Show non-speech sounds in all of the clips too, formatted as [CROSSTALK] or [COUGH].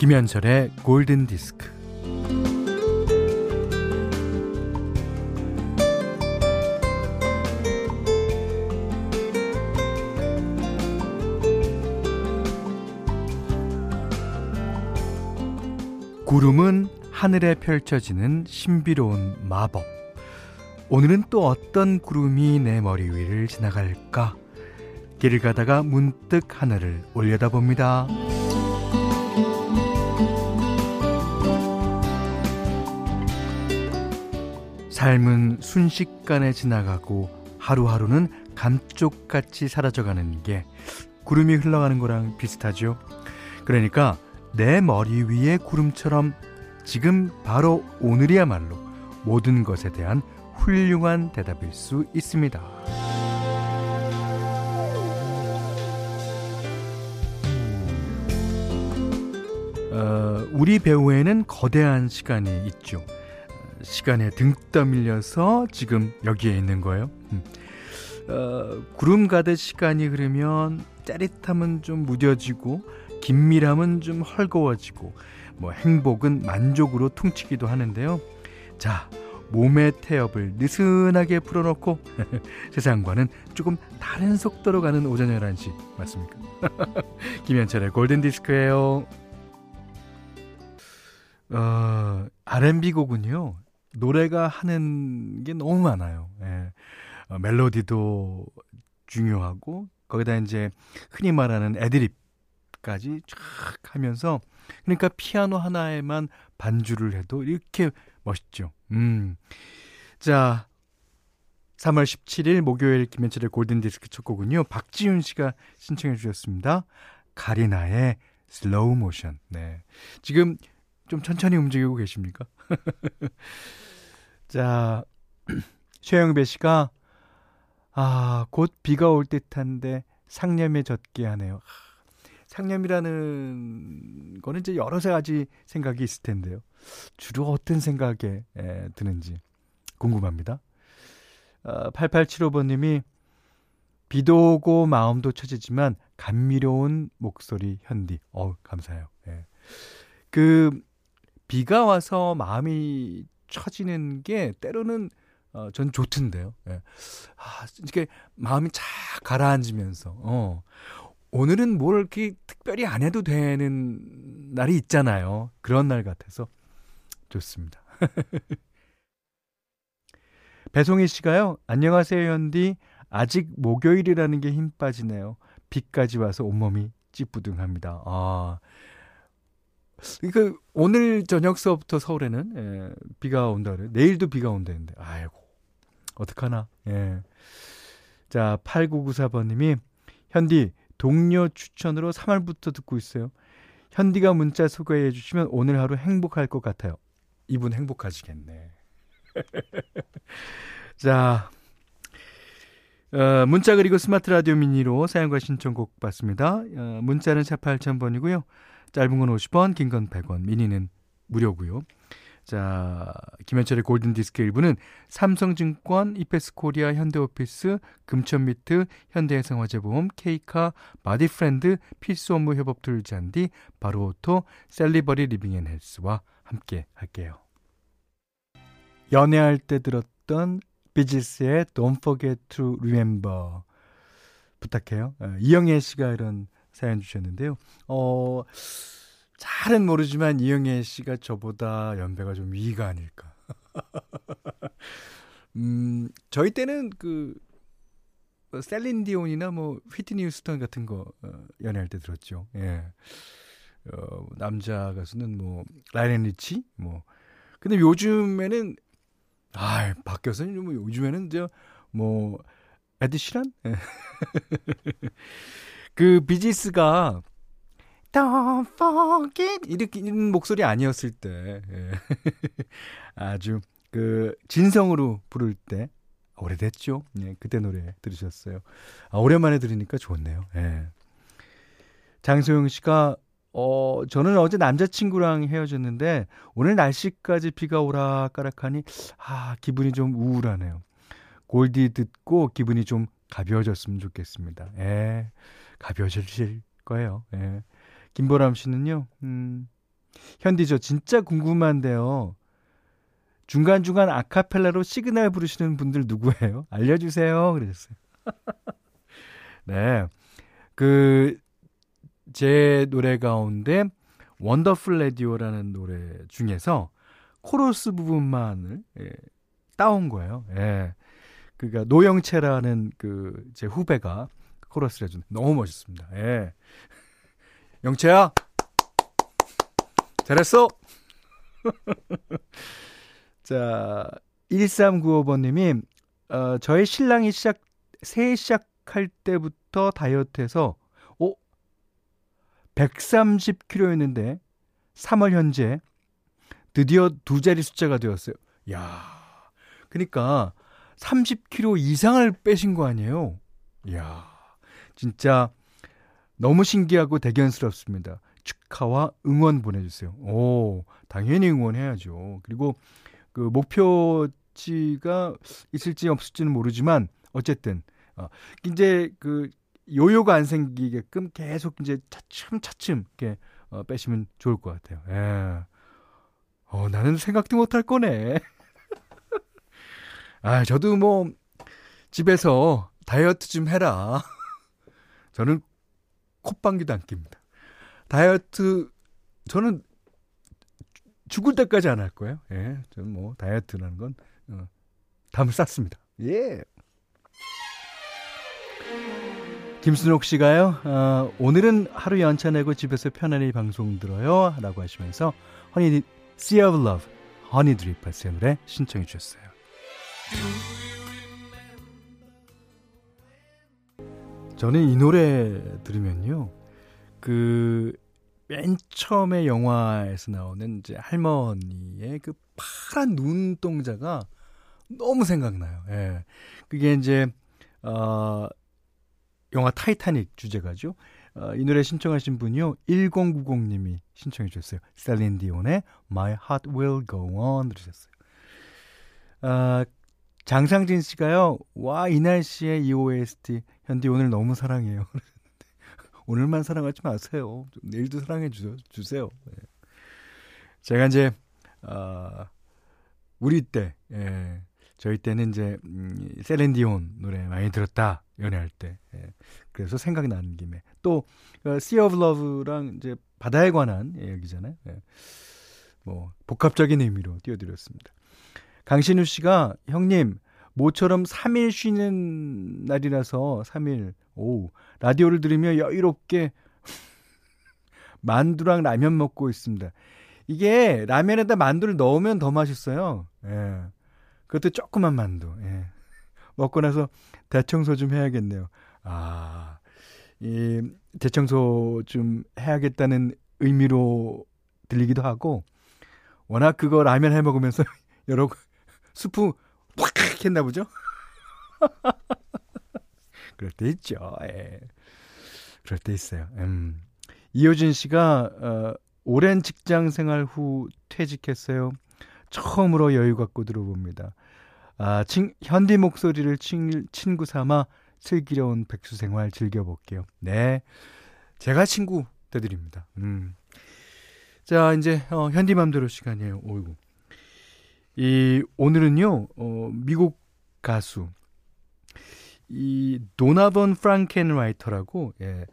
김현철의 골든 디스크. 구름은 하늘에 펼쳐지는 신비로운 마법. 오늘은 또 어떤 구름이 내 머리 위를 지나갈까? 길을 가다가 문득 하늘을 올려다봅니다. 삶은 순식간에 지나가고 하루하루는 감쪽같이 사라져가는 게 구름이 흘러가는 거랑 비슷하죠. 그러니까 내 머리 위에 구름처럼 지금 바로 오늘이야말로 모든 것에 대한 훌륭한 대답일 수 있습니다. 어, 우리 배우에는 거대한 시간이 있죠. 시간에 등 떠밀려서 지금 여기에 있는 거예요. 음. 어, 구름 가듯 시간이 흐르면 짜릿함은 좀 무뎌지고 긴밀함은 좀 헐거워지고 뭐 행복은 만족으로 퉁치기도 하는데요. 자, 몸의 태엽을 느슨하게 풀어놓고 [LAUGHS] 세상과는 조금 다른 속도로 가는 오전 11시 맞습니까? [LAUGHS] 김현철의 골든디스크예요. 어, R&B 곡은요. 노래가 하는 게 너무 많아요. 예. 어, 멜로디도 중요하고 거기다 이제 흔히 말하는 애드립 까지 쫙 하면서 그러니까 피아노 하나에만 반주를 해도 이렇게 멋있죠. 음. 자, 3월 17일 목요일 김현철의 골든디스크 첫 곡은요. 박지윤 씨가 신청해 주셨습니다. 가리나의 Slow Motion. 네. 지금 좀 천천히 움직이고 계십니까? [LAUGHS] 자, [CLEARS THROAT] 최영배 씨가 아, 곧 비가 올 듯한데 상념에 젖게 하네요. 상념이라는 거는 이제 여러 가지 생각이 있을 텐데요. 주로 어떤 생각에 에, 드는지 궁금합니다. 아, 8875번님이 비도 오고 마음도 처지지만 감미로운 목소리 현디. 어 감사해요. 예. 그 비가 와서 마음이 처지는 게 때로는 어, 전 좋던데요. 예. 아, 이렇게 마음이 착 가라앉으면서, 어, 오늘은 뭘 이렇게 특별히 안 해도 되는 날이 있잖아요. 그런 날 같아서 좋습니다. [LAUGHS] 배송희 씨가요, 안녕하세요, 현디. 아직 목요일이라는 게 힘 빠지네요. 비까지 와서 온몸이 찌뿌둥합니다. 아, 그 오늘 저녁 서부터 서울에는 예, 비가 온다 그래요. 내일도 비가 온다는데. 아이고. 어떡하나. 예. 자, 8994번 님이 현디 동료 추천으로 3월부터 듣고 있어요. 현디가 문자 소개해 주시면 오늘 하루 행복할 것 같아요. 이분 행복하시겠네. [LAUGHS] 자, 어, 문자 그리고 스마트 라디오 미니로 사용과 신청곡 받습니다. 어, 문자는 샵 8000번이고요. 짧은 건 50원, 긴 건 100원, 미니는 무료고요. 자, 김현철의 골든디스크 1부는 삼성증권, 이페스 코리아, 현대오피스, 금천미트, 현대해상화재보험, 케이카, 바디프렌드, 필수업무 협업 툴 잔디, 바로오토, 셀리버리 리빙앤헬스와 함께 할게요. 연애할 때 들었던 비지스의 Don't Forget to Remember 부탁해요. 어, 이영애 씨가 이런 사연 주셨는데요. 어, 잘은 모르지만 이영애 씨가 저보다 연배가 좀 위가 아닐까. [LAUGHS] 음, 저희 때는 그 셀린 디온이나 뭐 휘트니 휴스턴 같은 거 어, 연애할 때 들었죠. 예. 어, 남자 가수는 뭐 라이언 리치 뭐 근데 요즘에는 아, 바뀌어서는 뭐 요즘에는 저뭐 에드 시란? 예. [LAUGHS] 그 비지스가 Don't forget 이렇게 목소리 아니었을 때 예. [LAUGHS] 아주 그 진성으로 부를 때 오래됐죠. 예, 그때 노래 들으셨어요. 아, 오랜만에 들으니까 좋네요. 예. 장소영 씨가 어, 저는 어제 남자친구랑 헤어졌는데 오늘 날씨까지 비가 오락가락하니 아, 기분이 좀 우울하네요. 골디 듣고 기분이 좀 가벼워졌으면 좋겠습니다. 예. 가벼워질 거예요. 예. 김보람 씨는요. 음. 현디 저 진짜 궁금한데요. 중간중간 아카펠라로 시그널 부르시는 분들 누구예요? 알려주세요. 그러셨어요. [LAUGHS] 네. 그, 제 노래 가운데 Wonderful Radio라는 노래 중에서 코러스 부분만을 예, 따온 거예요. 예. 그니까 노영채라는 그 제 후배가 코러스를 해준 너무 멋있습니다. 예. 영채야 잘했어. [LAUGHS] 자 1395번님이 어, 저의 신랑이 시작 새해 시작할 때부터 다이어트해서 130kg였는데 3월 현재 드디어 두 자리 숫자가 되었어요. 야. 그러니까 30kg 이상을 빼신 거 아니에요? 야. 진짜 너무 신기하고 대견스럽습니다. 축하와 응원 보내주세요. 오, 당연히 응원해야죠. 그리고 그 목표치가 있을지 없을지는 모르지만 어쨌든 어, 이제 그 요요가 안 생기게끔 계속 이제 차츰 차츰 이렇게 어, 빼시면 좋을 것 같아요. 예. 어, 나는 생각도 못할 거네. [LAUGHS] 아, 저도 뭐 집에서 다이어트 좀 해라. [LAUGHS] 저는 콧방귀도 안 낍니다. 다이어트 저는 죽을 때까지 안 할 거예요. 예. 저는 뭐 다이어트라는 건 어, 담을 쌌습니다. 예. 김순옥 씨가요, 어, 오늘은 하루 연차 내고 집에서 편안히 방송 들어요. 라고 하시면서, 허니, Sea of Love, 허니 드리퍼스의 노래 신청해 주셨어요. 저는 이 노래 들으면요, 그, 맨 처음에 영화에서 나오는 이제 할머니의 그 파란 눈동자가 너무 생각나요. 예. 그게 이제, 어, 영화 타이타닉 주제가죠. 어, 이 노래 신청하신 분이요. 1090님이 신청해 주셨어요. 셀린 디온의 My Heart Will Go On 들으셨어요. 아, 장상진 씨가요. 와, 이 날씨에 이 OST. 현디 오늘 너무 사랑해요. 오늘만 사랑하지 마세요. 내일도 사랑해 주, 주세요. 네. 제가 이제, 어, 우리 때, 예, 저희 때는 이제 음, 셀렌디온 노래 많이 들었다 연애할 때. 예. 그래서 생각이 나는 김에 또 어, Sea of Love랑 이제 바다에 관한 얘기잖아요. 예. 뭐 복합적인 의미로 띄워드렸습니다. 강신우 씨가 형님 모처럼 3일 쉬는 날이라서 3일 오 라디오를 들으며 여유롭게 [LAUGHS] 만두랑 라면 먹고 있습니다. 이게 라면에다 만두를 넣으면 더 맛있어요. 예. 그것도 조그만 만두. 예. 먹고 나서 대청소 좀 해야겠네요. 아, 이 대청소 좀 해야겠다는 의미로 들리기도 하고, 워낙 그거 라면 해 먹으면서 [LAUGHS] 여러 수프 확 했나 보죠? [LAUGHS] 그럴 때 있죠. 예. 그럴 때 있어요. 음. 이효진 씨가 어, 오랜 직장 생활 후 퇴직했어요. 처음으로 여유 갖고 들어봅니다. 아, 친, 현디 목소리를 친, 친구 삼아 슬기로운 백수 생활 즐겨볼게요. 네. 제가 친구 되드립니다. 음. 자, 이제, 어, 현디맘대로 시간이에요. 오이구. 이, 오늘은요, 어, 미국 가수, 이, 도나번 프랑켄라이터라고, 예,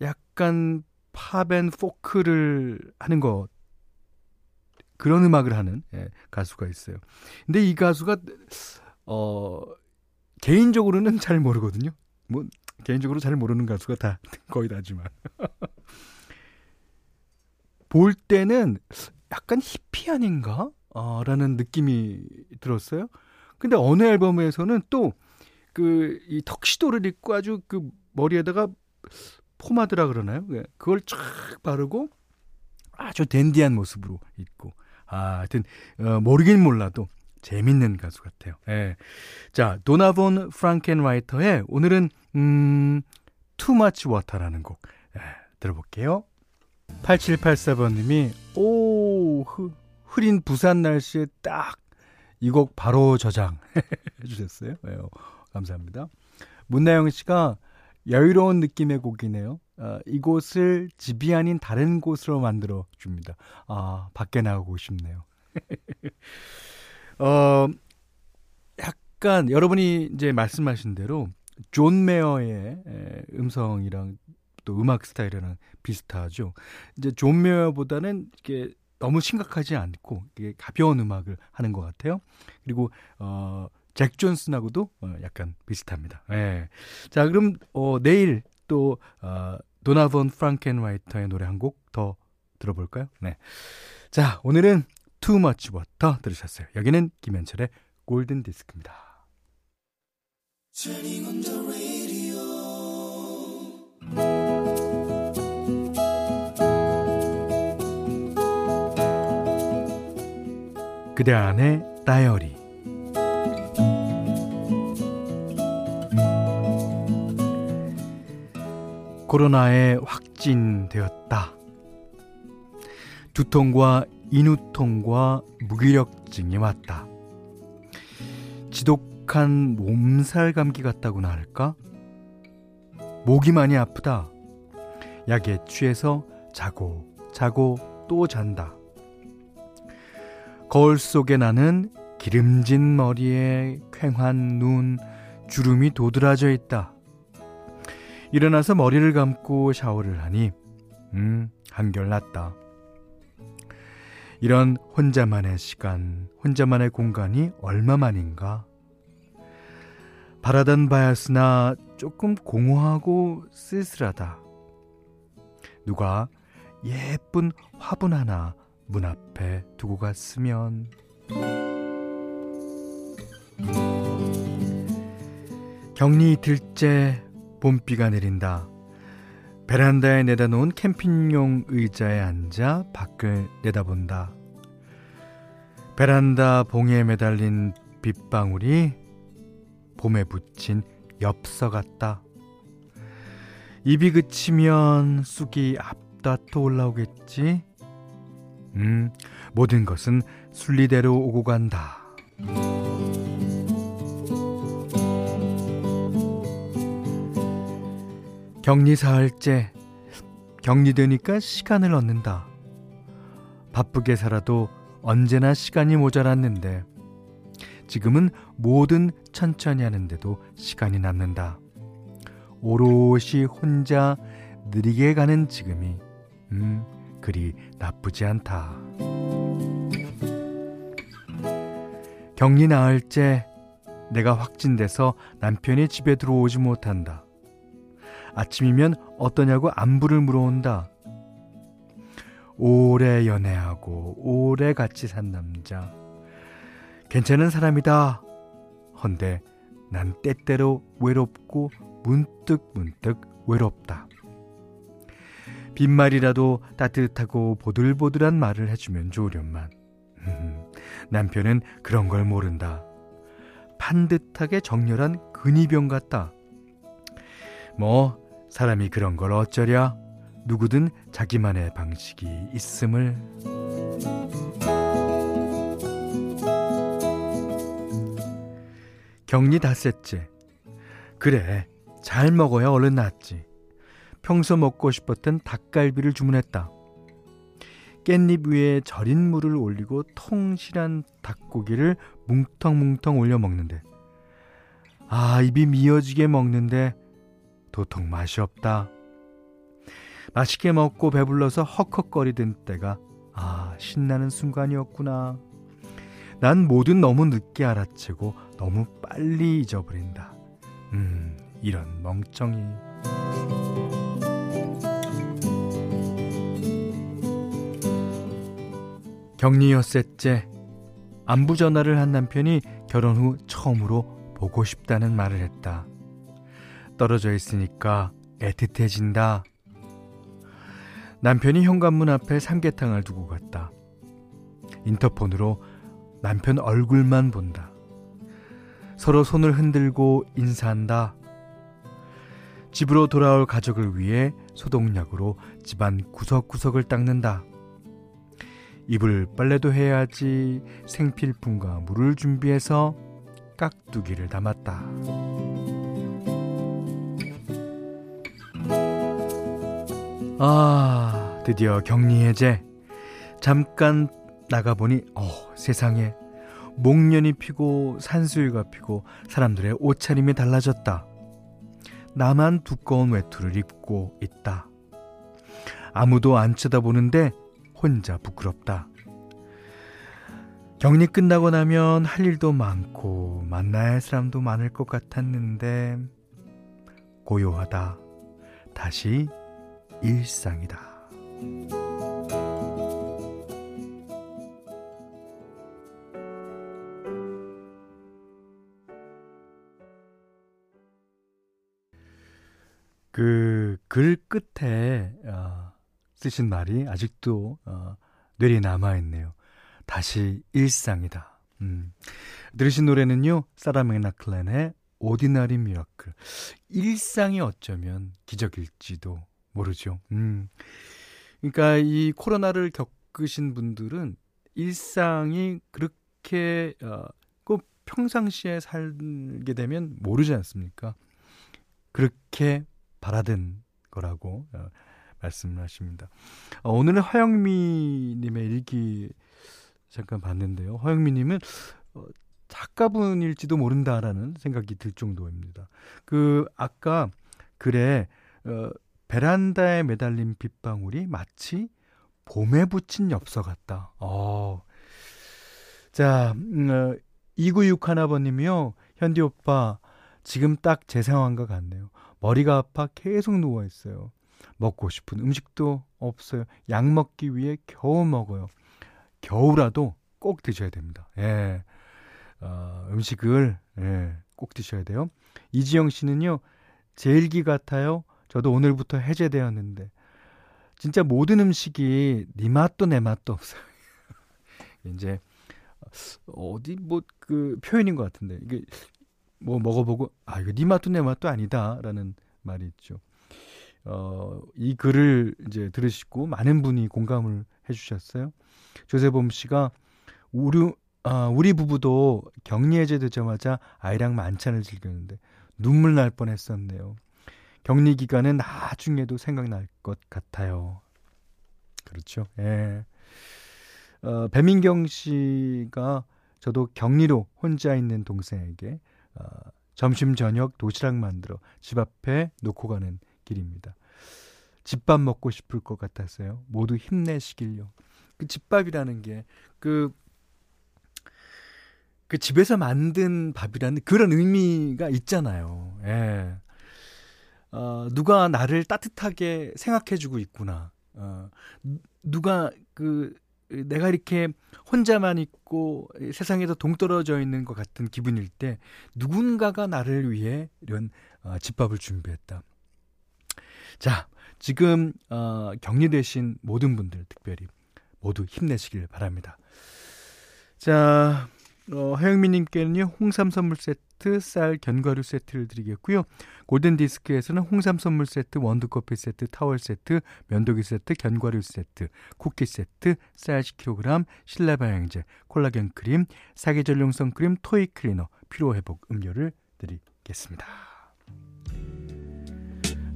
약간 팝 and 포크를 하는 것 그런 음악을 하는 예, 가수가 있어요. 근데 이 가수가 어 개인적으로는 [LAUGHS] 잘 모르거든요. 뭐 개인적으로 잘 모르는 가수가 다 [LAUGHS] 거의 다지만 [LAUGHS] 볼 때는 약간 히피 아닌가? 아, 라는 느낌이 들었어요. 근데 어느 앨범에서는 또 그 이 턱시도를 입고 아주 그 머리에다가 포마드라 그러나요? 예, 그걸 쫙 바르고 아주 댄디한 모습으로 있고 아, 하여튼 어, 모르긴 몰라도 재밌는 가수 같아요. 예. 자, 도나본 프랑켄라이터의 오늘은 음 Much Water라는 곡 예, 들어볼게요. 8784번님이 오 흐, 흐린 부산 날씨에 딱 이 곡 바로 저장 [LAUGHS] 해 주셨어요. 네, 감사합니다. 문나영 씨가 여유로운 느낌의 곡이네요. 어, 이곳을 집이 아닌 다른 곳으로 만들어 줍니다. 아 밖에 나가고 싶네요. [LAUGHS] 어 약간 여러분이 이제 말씀하신 대로 존 메어의 음성이랑 또 음악 스타일이랑 비슷하죠. 이제 존 메어보다는 이게 너무 심각하지 않고 이게 가벼운 음악을 하는 것 같아요. 그리고 어, 잭 존슨하고도 어, 약간 비슷합니다. 예. 자, 그럼 어, 내일 또 어, 도나본 프랑켄라이터의 노래 한 곡 더 들어볼까요? 네. 자, 오늘은 Too Much Water 들으셨어요. 여기는 김현철의 골든 디스크입니다. 그대 안의 다이어리 코로나에 확진되었다. 두통과 인후통과 무기력증이 왔다. 지독한 몸살 감기 같다고나 할까? 목이 많이 아프다. 약에 취해서 자고 자고 또 잔다. 거울 속에 나는 기름진 머리에 퀭한 눈, 주름이 도드라져 있다. 일어나서 머리를 감고 샤워를 하니, 음, 한결 낫다. 이런 혼자만의 시간, 혼자만의 공간이 얼마만인가? 바라던 바였으나 조금 공허하고 쓸쓸하다. 누가 예쁜 화분 하나 문 앞에 두고 갔으면 격리 이틀째 봄비가 내린다. 베란다에 내다 놓은 캠핑용 의자에 앉아 밖을 내다본다. 베란다 봉에 매달린 빗방울이 봄에 붙인 엽서 같다. 입이 그치면 쑥이 앞다퉈 올라오겠지? 음, 모든 것은 순리대로 오고 간다. 격리 사흘째. 격리되니까 시간을 얻는다. 바쁘게 살아도 언제나 시간이 모자랐는데 지금은 뭐든 천천히 하는데도 시간이 남는다. 오롯이 혼자 느리게 가는 지금이 음 그리 나쁘지 않다. 격리 나흘째 내가 확진돼서 남편이 집에 들어오지 못한다. 아침이면 어떠냐고 안부를 물어온다. 오래 연애하고 오래 같이 산 남자. 괜찮은 사람이다. 헌데 난 때때로 외롭고 문득 문득 외롭다. 빈말이라도 따뜻하고 보들보들한 말을 해주면 좋으련만. 남편은 그런 걸 모른다. 판듯하게 정렬한 근위병 같다. 뭐, 사람이 그런 걸 어쩌랴? 누구든 자기만의 방식이 있음을. 격리 닷새째. 그래, 잘 먹어야 얼른 낫지. 평소 먹고 싶었던 닭갈비를 주문했다. 깻잎 위에 절인 물을 올리고 통실한 닭고기를 뭉텅뭉텅 올려 먹는데 아 입이 미어지게 먹는데 도통 맛이 없다. 맛있게 먹고 배불러서 헉헉거리던 때가 아 신나는 순간이었구나. 난 뭐든 너무 늦게 알아채고 너무 빨리 잊어버린다. 음 이런 멍청이. 격리 엿새째 안부 전화를 한 남편이 결혼 후 처음으로 보고 싶다는 말을 했다. 떨어져 있으니까 애틋해진다. 남편이 현관문 앞에 삼계탕을 두고 갔다. 인터폰으로 남편 얼굴만 본다. 서로 손을 흔들고 인사한다. 집으로 돌아올 가족을 위해 소독약으로 집안 구석구석을 닦는다. 이불 빨래도 해야지 생필품과 물을 준비해서 깍두기를 담았다. 아, 드디어 격리 해제. 잠깐 나가보니, 어, 세상에. 목련이 피고 산수유가 피고 사람들의 옷차림이 달라졌다. 나만 두꺼운 외투를 입고 있다. 아무도 안 쳐다보는데 혼자 부끄럽다. 격리 끝나고 나면 할 일도 많고 만나야 할 사람도 많을 것 같았는데 고요하다. 다시 일상이다. 그 글 끝에 어, 쓰신 말이 아직도 어, 뇌리에 남아있네요. 다시 일상이다. 음. 들으신 노래는요, 사라 맥락클랜의 Ordinary Miracle. 일상이 어쩌면 기적일지도 모르죠. 음. 그러니까 이 코로나를 겪으신 분들은 일상이 그렇게 어, 꼭 평상시에 살게 되면 모르지 않습니까? 그렇게 바라든 거라고 어, 말씀을 하십니다. 어, 오늘은 화영미님의 일기 잠깐 봤는데요. 허영미님은 어, 작가분일지도 모른다라는 생각이 들 정도입니다. 그 아까 글에 어, 베란다에 매달린 빗방울이 마치 봄에 붙인 엽서 같다. 어. 자, 음, 어, 2961 하나번님이요. 현디 오빠, 지금 딱 제 상황과 같네요. 머리가 아파 계속 누워있어요. 먹고 싶은 음식도 없어요. 약 먹기 위해 겨우 먹어요. 겨우라도 꼭 드셔야 됩니다. 예. 어, 음식을 예, 꼭 드셔야 돼요. 이지영 씨는요. 제 일기 같아요. 저도 오늘부터 해제되었는데 진짜 모든 음식이 네 맛도 내 맛도 없어요. [LAUGHS] 이제 어디 뭐 그 표현인 것 같은데 이게 뭐 먹어보고 아 이거 네 맛도 내 맛도 아니다라는 말이 있죠. 어, 이 글을 이제 들으시고 많은 분이 공감을 해주셨어요. 조세범 씨가 우리 아, 우리 부부도 격리 해제 되자마자 아이랑 만찬을 즐겼는데 눈물 날 뻔했었네요. 격리 기간은 나중에도 생각날 것 같아요. 그렇죠. 예. 어, 배민경 씨가 저도 격리로 혼자 있는 동생에게 어, 점심 저녁 도시락 만들어 집 앞에 놓고 가는 길입니다. 집밥 먹고 싶을 것 같았어요. 모두 힘내시길요. 그 집밥이라는 게 그, 그 집에서 만든 밥이라는 그런 의미가 있잖아요. 예. 어, 누가 나를 따뜻하게 생각해주고 있구나. 어, 누가 그, 내가 이렇게 혼자만 있고 세상에서 동떨어져 있는 것 같은 기분일 때 누군가가 나를 위해 이런 어, 집밥을 준비했다. 자, 지금 어, 격리되신 모든 분들 특별히 모두 힘내시길 바랍니다. 자, 어, 하영민님께는요, 홍삼 선물 세트, 쌀, 견과류 세트를 드리겠고요. 골든 디스크에서는 홍삼 선물 세트, 원두 커피 세트, 타월 세트, 면도기 세트, 견과류 세트, 쿠키 세트, 쌀 10kg, 실내방향제, 콜라겐 크림, 사계 전용성 크림, 토이 클리너, 피로 회복 음료를 드리겠습니다.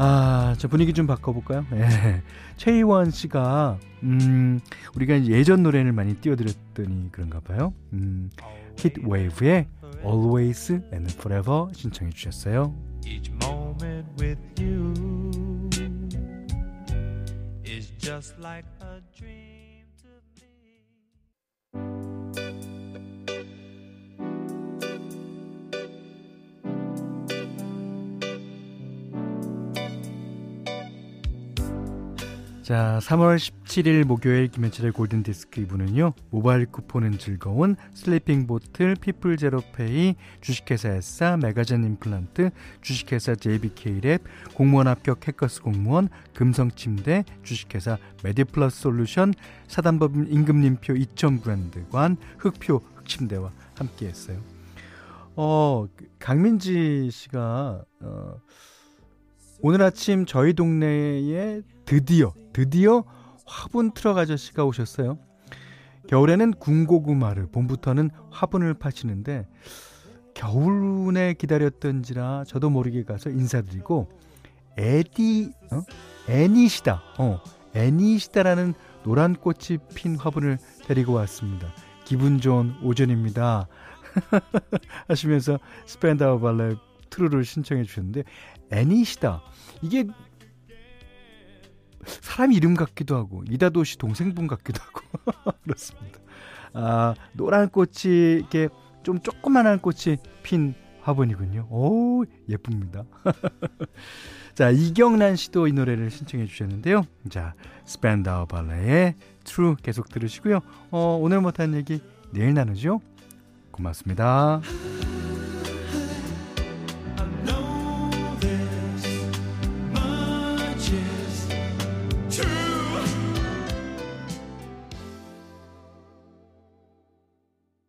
아, 저 분위기 좀 바꿔볼까요? 예. 최희원 씨가, 음, 우리가 예전 노래를 많이 띄워드렸더니 그런가 봐요. 음, hitwave의 Always and Forever 신청해 주셨어요. Each moment with you is just like a 자, 3월 17일 목요일 김현철의 골든 디스크 2부는요, 모바일 쿠폰은 즐거운 슬리핑 보틀, 피플 제로페이, 주식회사 에싸, 메가젠 임플란트, 주식회사 JBK랩, 공무원 합격 해커스 공무원, 금성 침대, 주식회사 메디플러스 솔루션, 사단법인 임금님표 2000 브랜드관, 흑표 흑침대와 함께 했어요. 어, 강민지 씨가, 어, 오늘 아침 저희 동네에 드디어 드디어 화분 트럭 아저씨가 오셨어요. 겨울에는 군고구마를 봄부터는 화분을 파시는데 겨울에 기다렸던지라 저도 모르게 가서 인사드리고 에디 어? 애니시다 어 애니시다라는 노란 꽃이 핀 화분을 데리고 왔습니다. 기분 좋은 오전입니다. [LAUGHS] 하시면서 스펜다우 발레 True를 신청해 주셨는데 애니시다 이게 사람 이름 같기도 하고 이다도시 동생분 같기도 하고 [LAUGHS] 그렇습니다. 아 노란 꽃이 이렇게 좀 조그만한 꽃이 핀 화분이군요. 오 예쁩니다. [LAUGHS] 자 이경란 씨도 이 노래를 신청해 주셨는데요. 자 스펜다우 발레의 True 계속 들으시고요. 어, 오늘 못한 얘기 내일 나누죠. 고맙습니다.